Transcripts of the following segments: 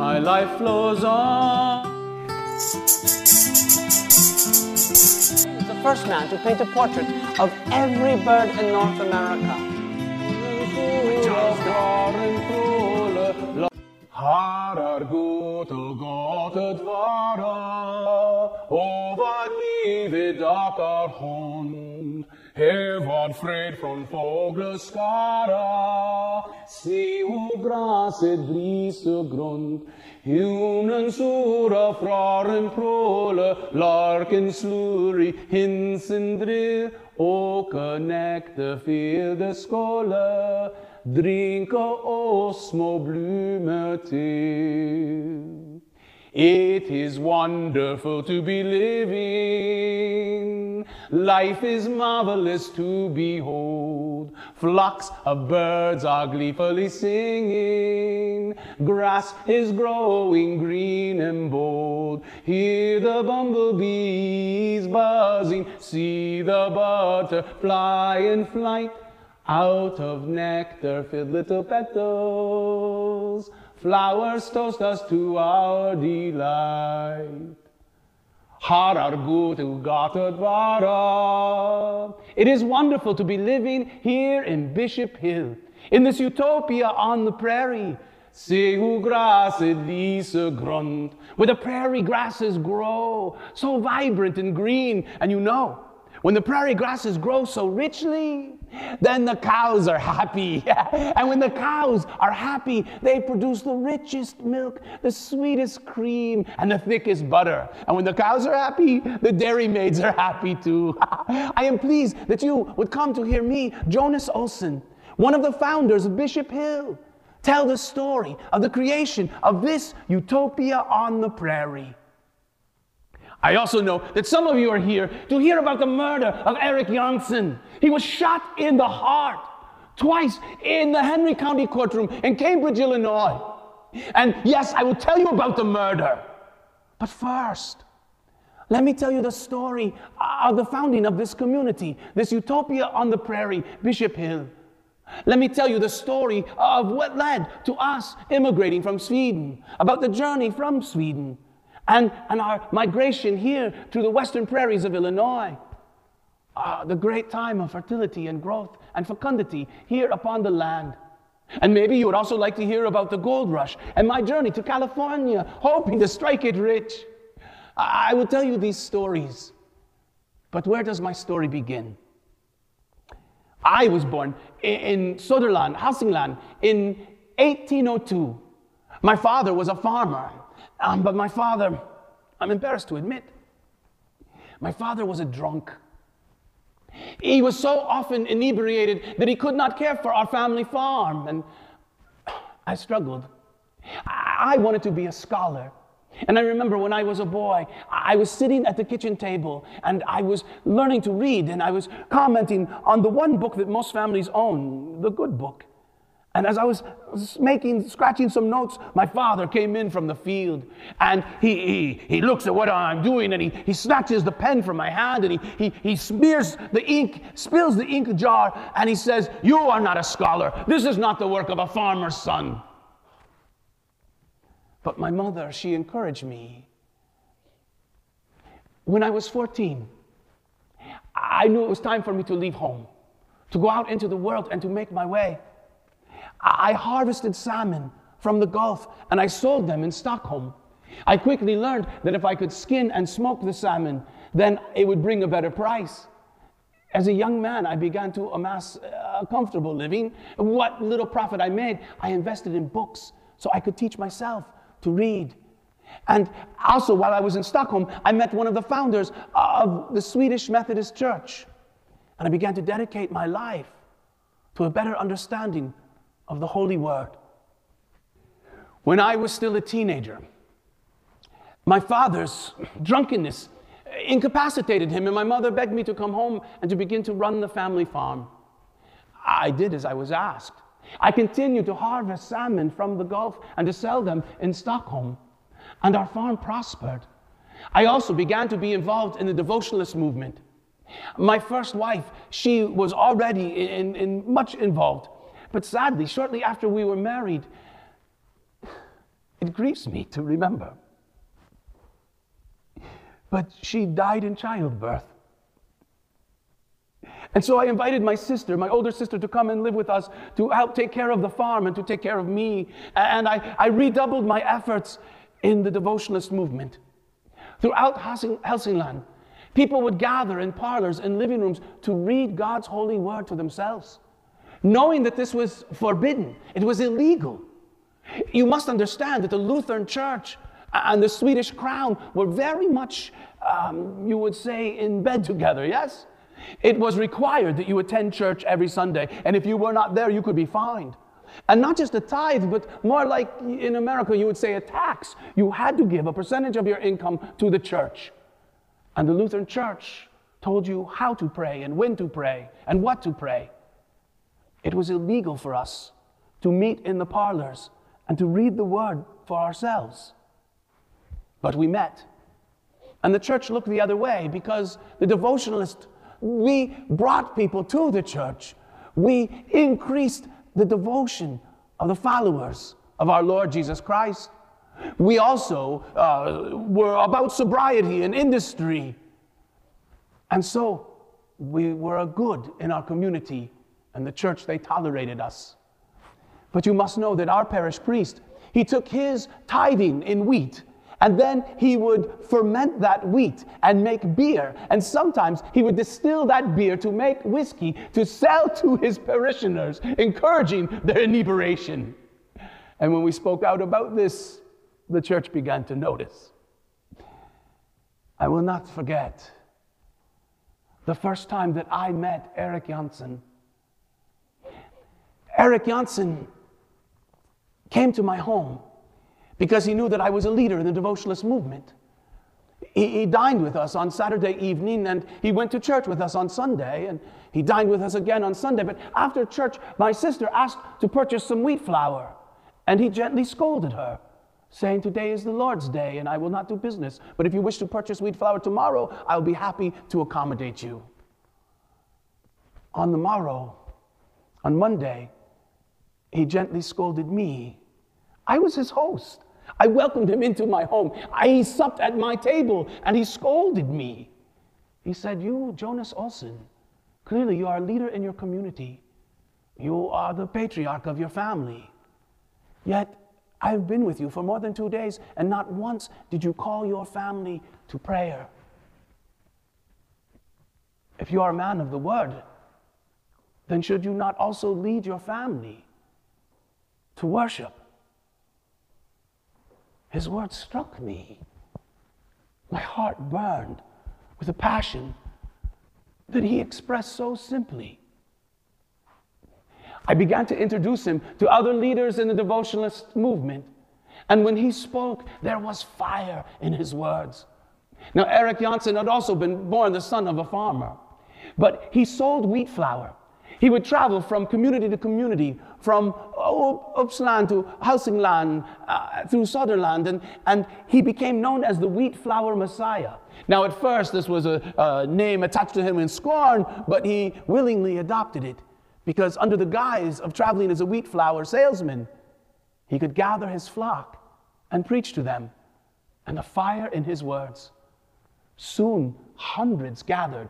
my life flows on. He was the first man to paint a portrait of every bird in North America. Har er god og godt vara, og vad livet dakar hon. Hevad fred från fågelskara. Se hur gräset blir så grunt. Hjonen sura, fraren pråle, larken sluri, hinsen drir. Åke nekte fedeskåle, drinka oss små blumer til. It is wonderful to be living. Life is marvelous to behold. Flocks of birds are gleefully singing. Grass is growing green and bold. Hear the bumblebees buzzing. See the butterfly in flight. Out of nectar filled little petals. Flowers toast us to our delight. Har er god og gatet vara. It is wonderful to be living here in Bishop Hill, in this utopia on the prairie. Se hoe gräset lyser grönt, where the prairie grasses grow, so vibrant and green. And you know, when the prairie grasses grow so richly, then the cows are happy. and when the cows are happy, they produce the richest milk, the sweetest cream, and the thickest butter. And when the cows are happy, the dairy maids are happy too. I am pleased that you would come to hear me, Jonas Olson, one of the founders of Bishop Hill, tell the story of the creation of this utopia on the prairie. I also know that some of you are here to hear about the murder of Eric Janssen. He was shot in the heart twice in the Henry County courtroom in Cambridge, Illinois. And yes, I will tell you about the murder. But first, let me tell you the story of the founding of this community, this utopia on the prairie, Bishop Hill. Let me tell you the story of what led to us immigrating from Sweden, about the journey from Sweden and, and our migration here to the western prairies of Illinois. Uh, the great time of fertility and growth and fecundity here upon the land. And maybe you would also like to hear about the gold rush and my journey to California, hoping to strike it rich. I, will tell you these stories. But where does my story begin? I was born in, Söderala, Hälsingland, in 1802. My father was a farmer. Um, but my father, I'm embarrassed to admit, my father was a drunk. He was so often inebriated that he could not care for our family farm, and I struggled. I wanted to be a scholar. And I remember when I was a boy, I was sitting at the kitchen table and I was learning to read and I was commenting on the one book that most families own, the good book. And as I was making, scratching some notes, my father came in from the field and he, he, he looks at what I'm doing and he, he snatches the pen from my hand and he, he, he smears the ink, spills the ink jar, and he says, You are not a scholar. This is not the work of a farmer's son. But my mother, she encouraged me. When I was 14, I knew it was time for me to leave home, to go out into the world and to make my way. I harvested salmon from the Gulf and I sold them in Stockholm. I quickly learned that if I could skin and smoke the salmon, then it would bring a better price. As a young man, I began to amass a comfortable living. What little profit I made, I invested in books so I could teach myself to read. And also, while I was in Stockholm, I met one of the founders of the Swedish Methodist Church. And I began to dedicate my life to a better understanding of the Holy Word. When I was still a teenager, my father's drunkenness incapacitated him, and my mother begged me to come home and to begin to run the family farm. I did as I was asked. I continued to harvest salmon from the Gulf and to sell them in Stockholm, and our farm prospered. I also began to be involved in the devotionalist movement. My first wife, she was already in, in much involved. But sadly, shortly after we were married, It grieves me to remember. But she died in childbirth. And so I invited my sister, my older sister, to come and live with us to help take care of the farm and to take care of me. And I, I redoubled my efforts in the devotionalist movement. Throughout Helsingland, people would gather in parlors and living rooms to read God's holy word to themselves, knowing that this was forbidden, it was illegal. You must understand that the Lutheran Church and the Swedish crown were very much, um, you would say, in bed together, yes? It was required that you attend church every Sunday, and if you were not there, you could be fined. And not just a tithe, but more like in America, you would say a tax. You had to give a percentage of your income to the church. And the Lutheran Church told you how to pray and when to pray and what to pray. It was illegal for us to meet in the parlors and to read the word for ourselves. But we met. And the church looked the other way because the devotionalist we brought people to the church. We increased the devotion of the followers of our Lord Jesus Christ. We also uh, were about sobriety and industry. And so we were a good in our community, and the church, they tolerated us. But you must know that our parish priest, he took his tithing in wheat and then he would ferment that wheat and make beer. And sometimes he would distill that beer to make whiskey to sell to his parishioners, encouraging their inebriation. And when we spoke out about this, the church began to notice. I will not forget the first time that I met Eric Janssen. Eric Janssen came to my home because he knew that I was a leader in the devotionalist movement. He, he, dined with us on Saturday evening and he went to church with us on Sunday and he dined with us again on Sunday. But after church, my sister asked to purchase some wheat flour and he gently scolded her, saying, Today is the Lord's day and I will not do business. But if you wish to purchase wheat flour tomorrow, I'll be happy to accommodate you. On the morrow, on Monday, he gently scolded me. I was his host. I welcomed him into my home. I, he supped at my table and he scolded me. He said, You, Jonas Olson, clearly you are a leader in your community. You are the patriarch of your family. Yet I've been with you for more than two days, and not once did you call your family to prayer. If you are a man of the word, then should you not also lead your family to worship? His words struck me. My heart burned with a passion that he expressed so simply. I began to introduce him to other leaders in the devotionalist movement. And when he spoke, there was fire in his words. Now, Eric Janssen had also been born the son of a farmer, but he sold wheat flour he would travel from community to community, from Uppland to Hälsingland, uh, through Sutherland, and, and he became known as the wheat flour messiah. Now, at first, this was a, a name attached to him in scorn, but he willingly adopted it because, under the guise of traveling as a wheat flour salesman, he could gather his flock and preach to them, and the fire in his words. Soon, hundreds gathered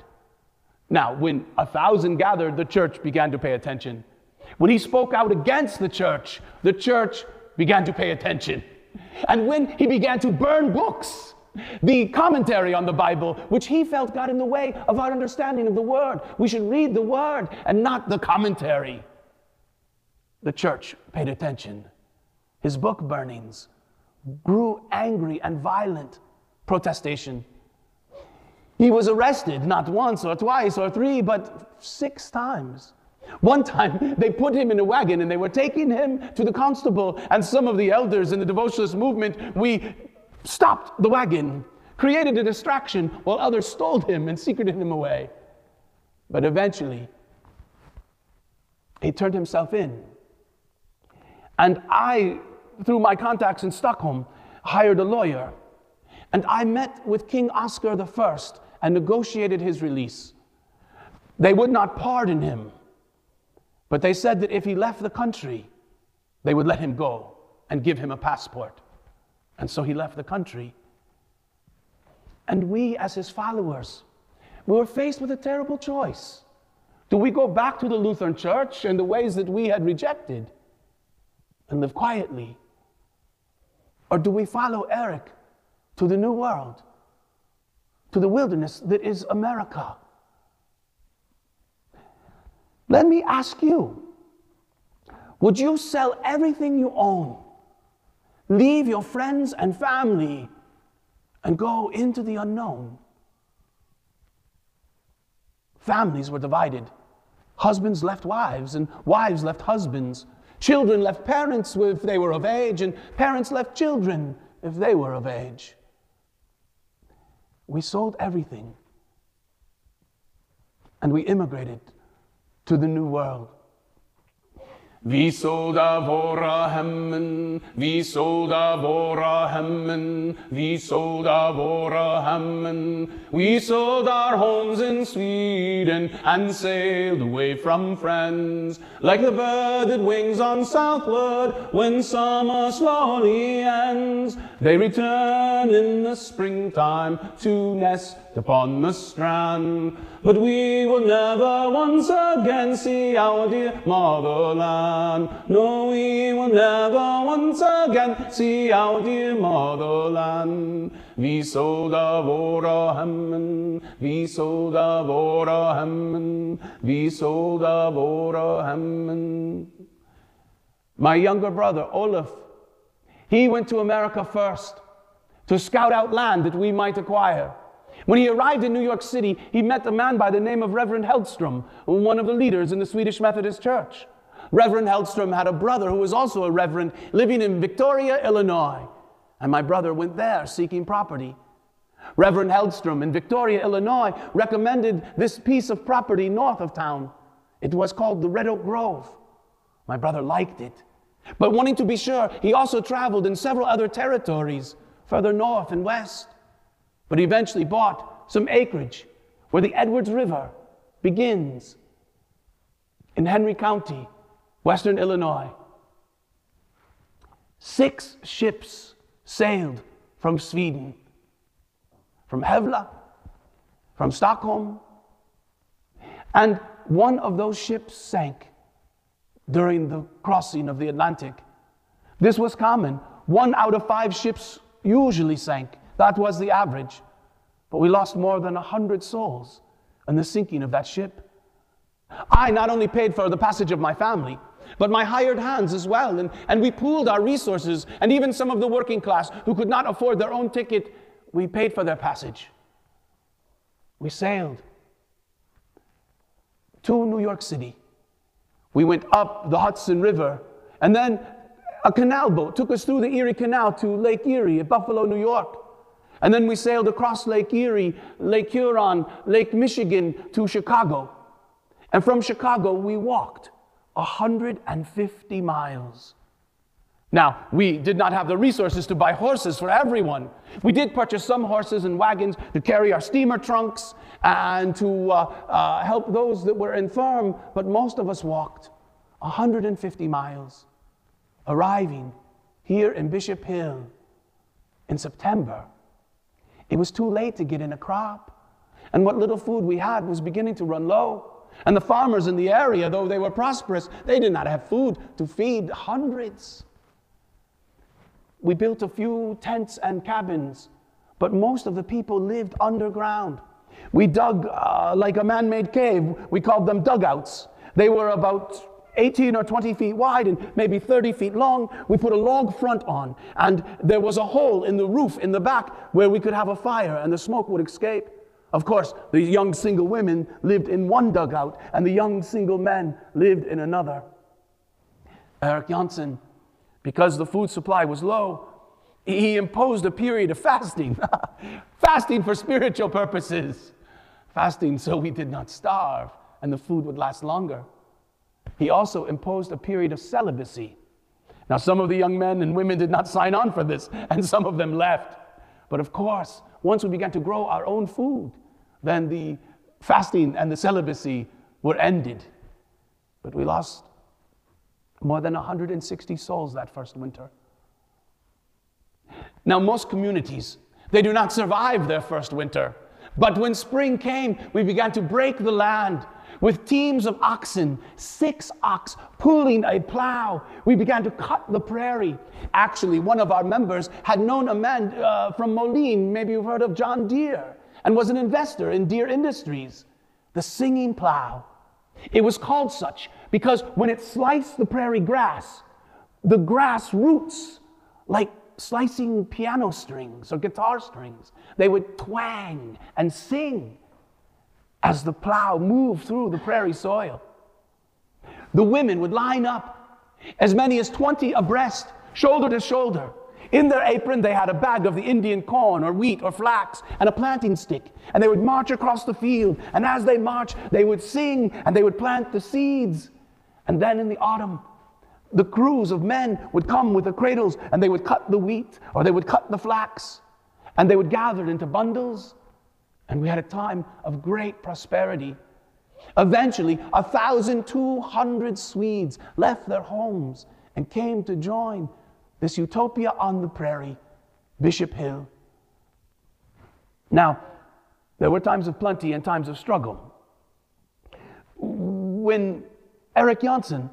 now, when a thousand gathered, the church began to pay attention. When he spoke out against the church, the church began to pay attention. And when he began to burn books, the commentary on the Bible, which he felt got in the way of our understanding of the Word, we should read the Word and not the commentary. The church paid attention. His book burnings grew angry and violent protestation he was arrested not once or twice or three, but six times. One time, they put him in a wagon and they were taking him to the constable, and some of the elders in the devotionalist movement, we stopped the wagon, created a distraction, while others stole him and secreted him away. But eventually, he turned himself in. And I, through my contacts in Stockholm, hired a lawyer. And I met with King Oscar I and negotiated his release. They would not pardon him, but they said that if he left the country, they would let him go and give him a passport. And so he left the country. And we, as his followers, we were faced with a terrible choice. Do we go back to the Lutheran church and the ways that we had rejected and live quietly? Or do we follow Eric to the new world, to the wilderness that is America? Let me ask you would you sell everything you own, leave your friends and family, and go into the unknown? Families were divided. Husbands left wives, and wives left husbands. Children left parents if they were of age, and parents left children if they were of age. We sold everything, and we immigrated to the New World. Vi solda våra hemmen, vi solda våra hemmen, vi solda våra hemmen. We sold our homes in Sweden and sailed away from friends. Like the bird that wings on southward when summer slowly ends. They return in the springtime to nest upon the strand. But we will never once again see our dear motherland. No, we will never once again see our dear motherland. Vi solda våra hemmen, vi solda våra hemmen, vi solda våra hemmen. My younger brother, Olaf, he went to America first to scout out land that we might acquire. When he arrived in New York City, he met a man by the name of Reverend Hedstrom, one of the leaders in the Swedish Methodist Church. Reverend Hedstrom had a brother who was also a reverend living in Victoria, Illinois. And my brother went there seeking property. Reverend Hedstrom in Victoria, Illinois, recommended this piece of property north of town. It was called the Red Oak Grove. My brother liked it. But wanting to be sure, he also traveled in several other territories further north and west. But he eventually bought some acreage where the Edwards River begins in Henry County, western Illinois. Six ships sailed from Sweden, from Gävle, from Stockholm, and one of those ships sank during the crossing of the Atlantic. This was common. One out of five ships usually sank. That was the average. But we lost more than a hundred souls in the sinking of that ship. I not only paid for the passage of my family, but my hired hands as well. And, and we pooled our resources, and even some of the working class who could not afford their own ticket, we paid for their passage. We sailed to New York City. We went up the Hudson River, and then a canal boat took us through the Erie Canal to Lake Erie at Buffalo, New York. And then we sailed across Lake Erie, Lake Huron, Lake Michigan to Chicago. And from Chicago, we walked 150 miles. Now, we did not have the resources to buy horses for everyone. We did purchase some horses and wagons to carry our steamer trunks and to uh, uh, help those that were infirm, but most of us walked 150 miles, arriving here in Bishop Hill in September. It was too late to get in a crop, and what little food we had was beginning to run low. And the farmers in the area, though they were prosperous, they did not have food to feed hundreds. We built a few tents and cabins, but most of the people lived underground. We dug uh, like a man made cave. We called them dugouts. They were about 18 or 20 feet wide and maybe 30 feet long. We put a log front on, and there was a hole in the roof in the back where we could have a fire and the smoke would escape. Of course, the young single women lived in one dugout, and the young single men lived in another. Eric Janssen, because the food supply was low, he imposed a period of fasting. fasting for spiritual purposes. Fasting so we did not starve and the food would last longer. He also imposed a period of celibacy. Now, some of the young men and women did not sign on for this, and some of them left. But of course, once we began to grow our own food, then the fasting and the celibacy were ended. But we lost more than 160 souls that first winter. Now, most communities, they do not survive their first winter. But when spring came, we began to break the land with teams of oxen, six ox pulling a plow. We began to cut the prairie. Actually, one of our members had known a man uh, from Moline, maybe you've heard of John Deere, and was an investor in Deere Industries, the singing plow. It was called such because when it sliced the prairie grass, the grass roots like slicing piano strings or guitar strings. They would twang and sing as the plow moved through the prairie soil. The women would line up, as many as 20 abreast, shoulder to shoulder. In their apron, they had a bag of the Indian corn or wheat or flax and a planting stick. And they would march across the field. And as they marched, they would sing and they would plant the seeds. And then in the autumn, the crews of men would come with the cradles and they would cut the wheat or they would cut the flax and they would gather it into bundles and we had a time of great prosperity. Eventually, 1,200 Swedes left their homes and came to join this utopia on the prairie, Bishop Hill. Now, there were times of plenty and times of struggle. When Eric Janssen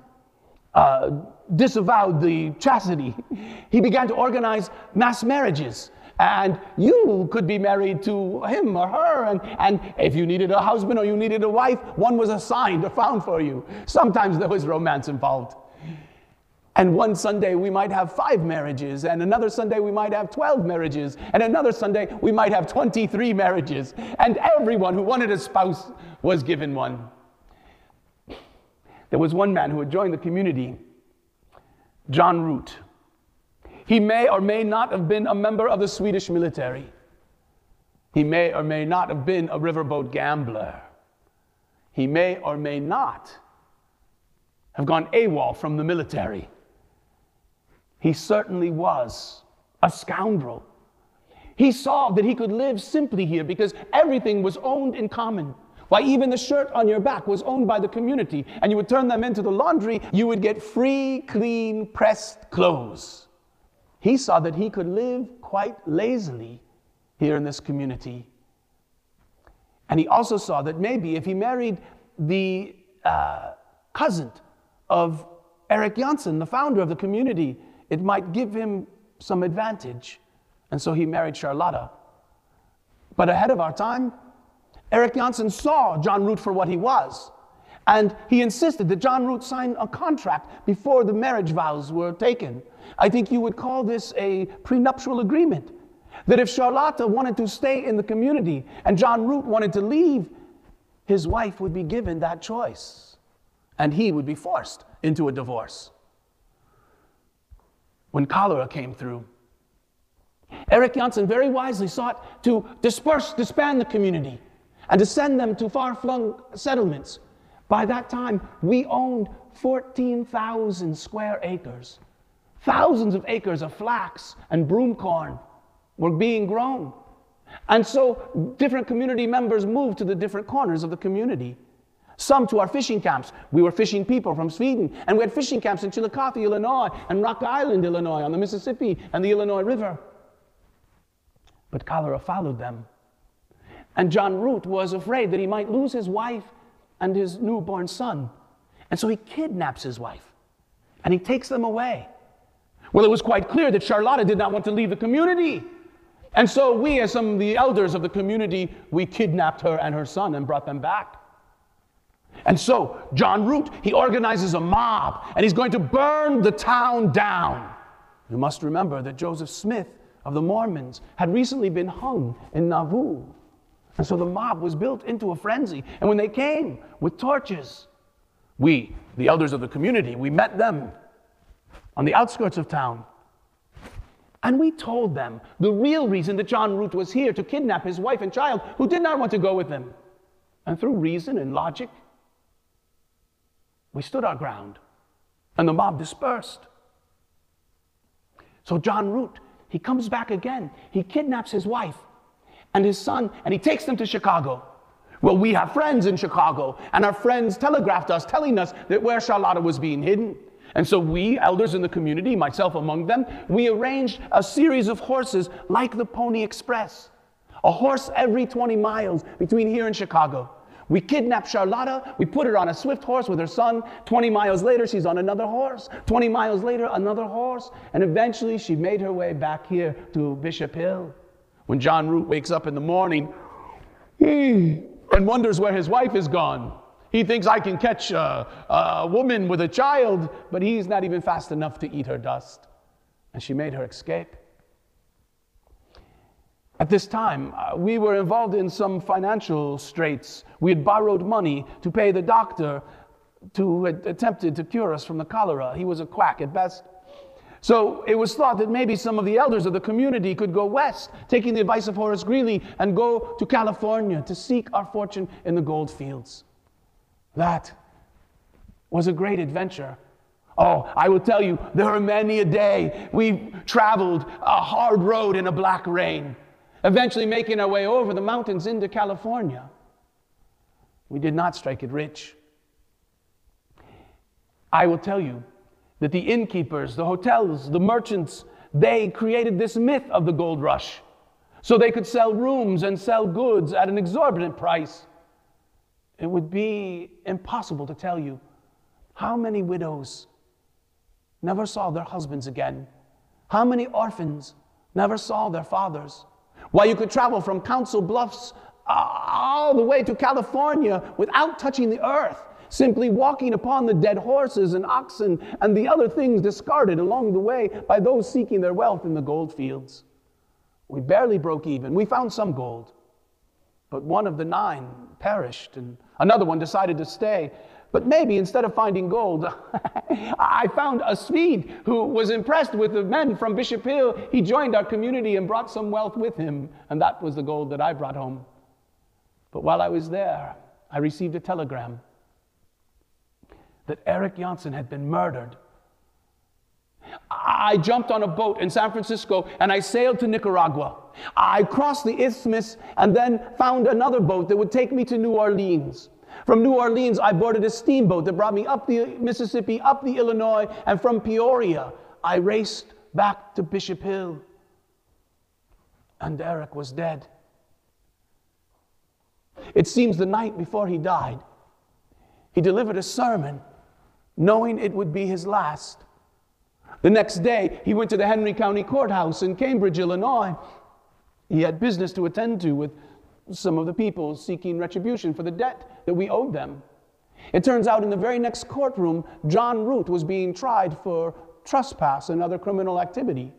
uh, disavowed the chastity, he began to organize mass marriages and you could be married to him or her. And, and if you needed a husband or you needed a wife, one was assigned or found for you. Sometimes there was romance involved. And one Sunday we might have five marriages, and another Sunday we might have 12 marriages, and another Sunday we might have 23 marriages. And everyone who wanted a spouse was given one. There was one man who had joined the community, John Root. He may or may not have been a member of the Swedish military. He may or may not have been a riverboat gambler. He may or may not have gone AWOL from the military. He certainly was a scoundrel. He saw that he could live simply here because everything was owned in common. Why, even the shirt on your back was owned by the community, and you would turn them into the laundry, you would get free, clean, pressed clothes. He saw that he could live quite lazily here in this community. And he also saw that maybe if he married the uh, cousin of Eric Janssen, the founder of the community, it might give him some advantage. And so he married Charlotta. But ahead of our time, Eric Janssen saw John Root for what he was. And he insisted that John Root sign a contract before the marriage vows were taken. I think you would call this a prenuptial agreement. That if Charlotta wanted to stay in the community and John Root wanted to leave, his wife would be given that choice. And he would be forced into a divorce. When cholera came through, Eric Janssen very wisely sought to disperse, disband the community, and to send them to far flung settlements by that time, we owned 14,000 square acres. Thousands of acres of flax and broom corn were being grown. And so different community members moved to the different corners of the community. Some to our fishing camps. We were fishing people from Sweden, and we had fishing camps in Chillicothe, Illinois, and Rock Island, Illinois, on the Mississippi and the Illinois River. But cholera followed them. And John Root was afraid that he might lose his wife and his newborn son. And so he kidnaps his wife and he takes them away. Well, it was quite clear that Charlotta did not want to leave the community. And so we, as some of the elders of the community, we kidnapped her and her son and brought them back. And so John Root, he organizes a mob and he's going to burn the town down. You must remember that Joseph Smith of the Mormons had recently been hung in Nauvoo. And so the mob was built into a frenzy. And when they came with torches, we, the elders of the community, we met them on the outskirts of town. And we told them the real reason that John Root was here to kidnap his wife and child, who did not want to go with him. And through reason and logic, we stood our ground, and the mob dispersed. So John Root, he comes back again. He kidnaps his wife and his son, and he takes them to Chicago. Well, we have friends in Chicago, and our friends telegraphed us telling us that where Charlotta was being hidden. And so we, elders in the community, myself among them, we arranged a series of horses like the Pony Express. A horse every 20 miles between here and Chicago. We kidnapped Charlotta, we put her on a swift horse with her son. 20 miles later, she's on another horse. 20 miles later, another horse. And eventually, she made her way back here to Bishop Hill. When John Root wakes up in the morning and wonders where his wife is gone, he thinks I can catch a, a woman with a child, but he's not even fast enough to eat her dust. And she made her escape. At this time, uh, we were involved in some financial straits. We had borrowed money to pay the doctor who had attempted to cure us from the cholera. He was a quack at best. So it was thought that maybe some of the elders of the community could go west, taking the advice of Horace Greeley, and go to California to seek our fortune in the gold fields. That was a great adventure. Oh, I will tell you, there are many a day we've traveled a hard road in a black rain eventually making our way over the mountains into California. We did not strike it rich. I will tell you that the innkeepers, the hotels, the merchants, they created this myth of the gold rush so they could sell rooms and sell goods at an exorbitant price. It would be impossible to tell you how many widows never saw their husbands again, how many orphans never saw their fathers. Why you could travel from Council Bluffs all the way to California without touching the earth, simply walking upon the dead horses and oxen and the other things discarded along the way by those seeking their wealth in the gold fields. We barely broke even. We found some gold, but one of the nine perished, and another one decided to stay. But maybe instead of finding gold, I found a Swede who was impressed with the men from Bishop Hill. He joined our community and brought some wealth with him, and that was the gold that I brought home. But while I was there, I received a telegram that Eric Janssen had been murdered. I jumped on a boat in San Francisco and I sailed to Nicaragua. I crossed the isthmus and then found another boat that would take me to New Orleans. From New Orleans, I boarded a steamboat that brought me up the Mississippi, up the Illinois, and from Peoria, I raced back to Bishop Hill. And Eric was dead. It seems the night before he died, he delivered a sermon knowing it would be his last. The next day, he went to the Henry County Courthouse in Cambridge, Illinois. He had business to attend to with some of the people seeking retribution for the debt that we owed them. It turns out in the very next courtroom, John Root was being tried for trespass and other criminal activity.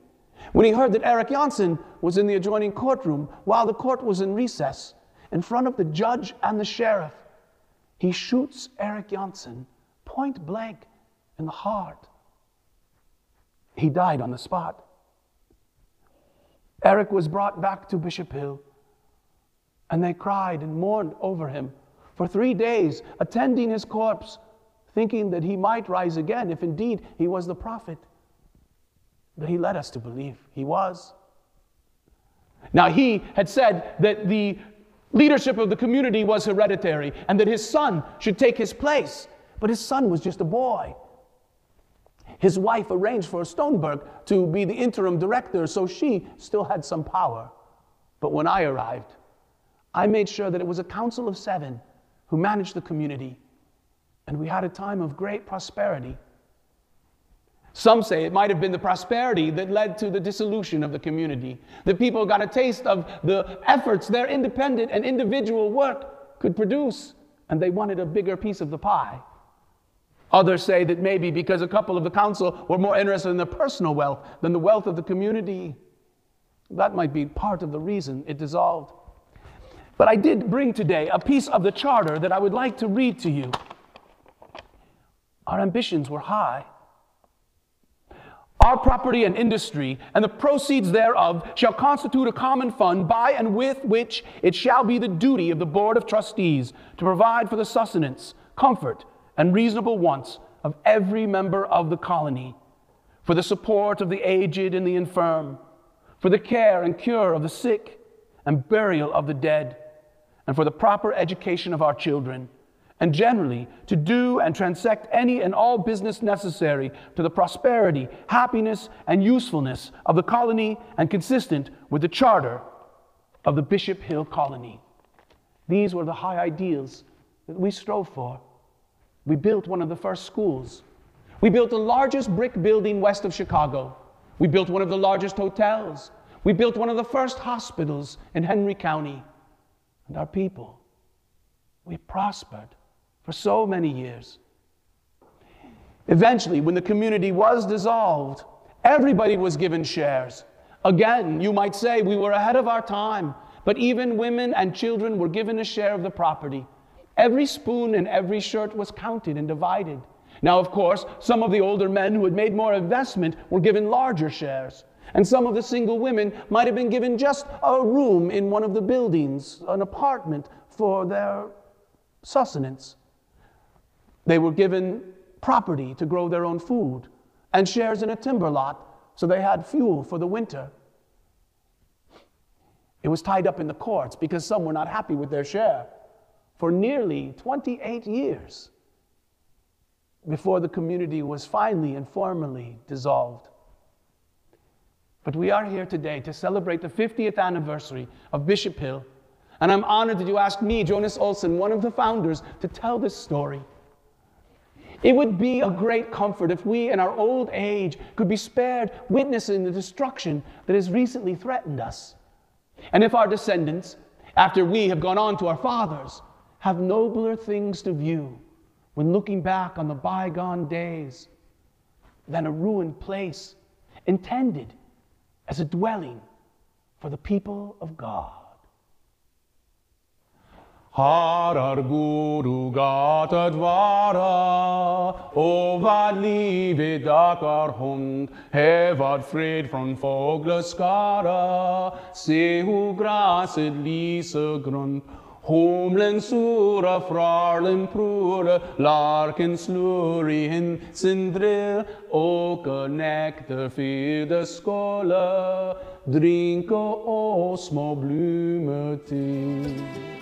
When he heard that Eric Janssen was in the adjoining courtroom while the court was in recess, in front of the judge and the sheriff, he shoots Eric Janssen point blank in the heart. He died on the spot. Eric was brought back to Bishop Hill and they cried and mourned over him for three days, attending his corpse, thinking that he might rise again if indeed he was the prophet that he led us to believe he was. Now, he had said that the leadership of the community was hereditary and that his son should take his place, but his son was just a boy. His wife arranged for Stoneberg to be the interim director, so she still had some power. But when I arrived, I made sure that it was a council of seven who managed the community, and we had a time of great prosperity. Some say it might have been the prosperity that led to the dissolution of the community. The people got a taste of the efforts their independent and individual work could produce, and they wanted a bigger piece of the pie. Others say that maybe because a couple of the council were more interested in their personal wealth than the wealth of the community. That might be part of the reason it dissolved. But I did bring today a piece of the charter that I would like to read to you. Our ambitions were high. Our property and industry and the proceeds thereof shall constitute a common fund by and with which it shall be the duty of the Board of Trustees to provide for the sustenance, comfort, and reasonable wants of every member of the colony, for the support of the aged and the infirm, for the care and cure of the sick, and burial of the dead and for the proper education of our children, and generally to do and transact any and all business necessary to the prosperity, happiness, and usefulness of the colony and consistent with the charter of the Bishop Hill colony. These were the high ideals that we strove for. We built one of the first schools. We built the largest brick building west of Chicago. We built one of the largest hotels. We built one of the first hospitals in Henry County. And our people, we prospered for so many years. Eventually, when the community was dissolved, everybody was given shares. Again, you might say we were ahead of our time, but even women and children were given a share of the property. Every spoon and every shirt was counted and divided. Now, of course, some of the older men who had made more investment were given larger shares. And some of the single women might have been given just a room in one of the buildings, an apartment for their sustenance. They were given property to grow their own food and shares in a timber lot so they had fuel for the winter. It was tied up in the courts because some were not happy with their share for nearly 28 years before the community was finally and formally dissolved. But we are here today to celebrate the 50th anniversary of Bishop Hill, and I'm honored that you asked me, Jonas Olson, one of the founders, to tell this story. It would be a great comfort if we, in our old age, could be spared witnessing the destruction that has recently threatened us. And if our descendants, after we have gone on to our fathers, have nobler things to view when looking back on the bygone days than a ruined place intended as a dwelling for the people of God. Harar guru gata dvara, o vad livet dakar hund, hevad fred från fåglaskara, se hur gräset lyser grönt, Humlen sura, fralen prore, larken slur i hinsen drill, åker nekter fyder skåler, drinker og små blumer til.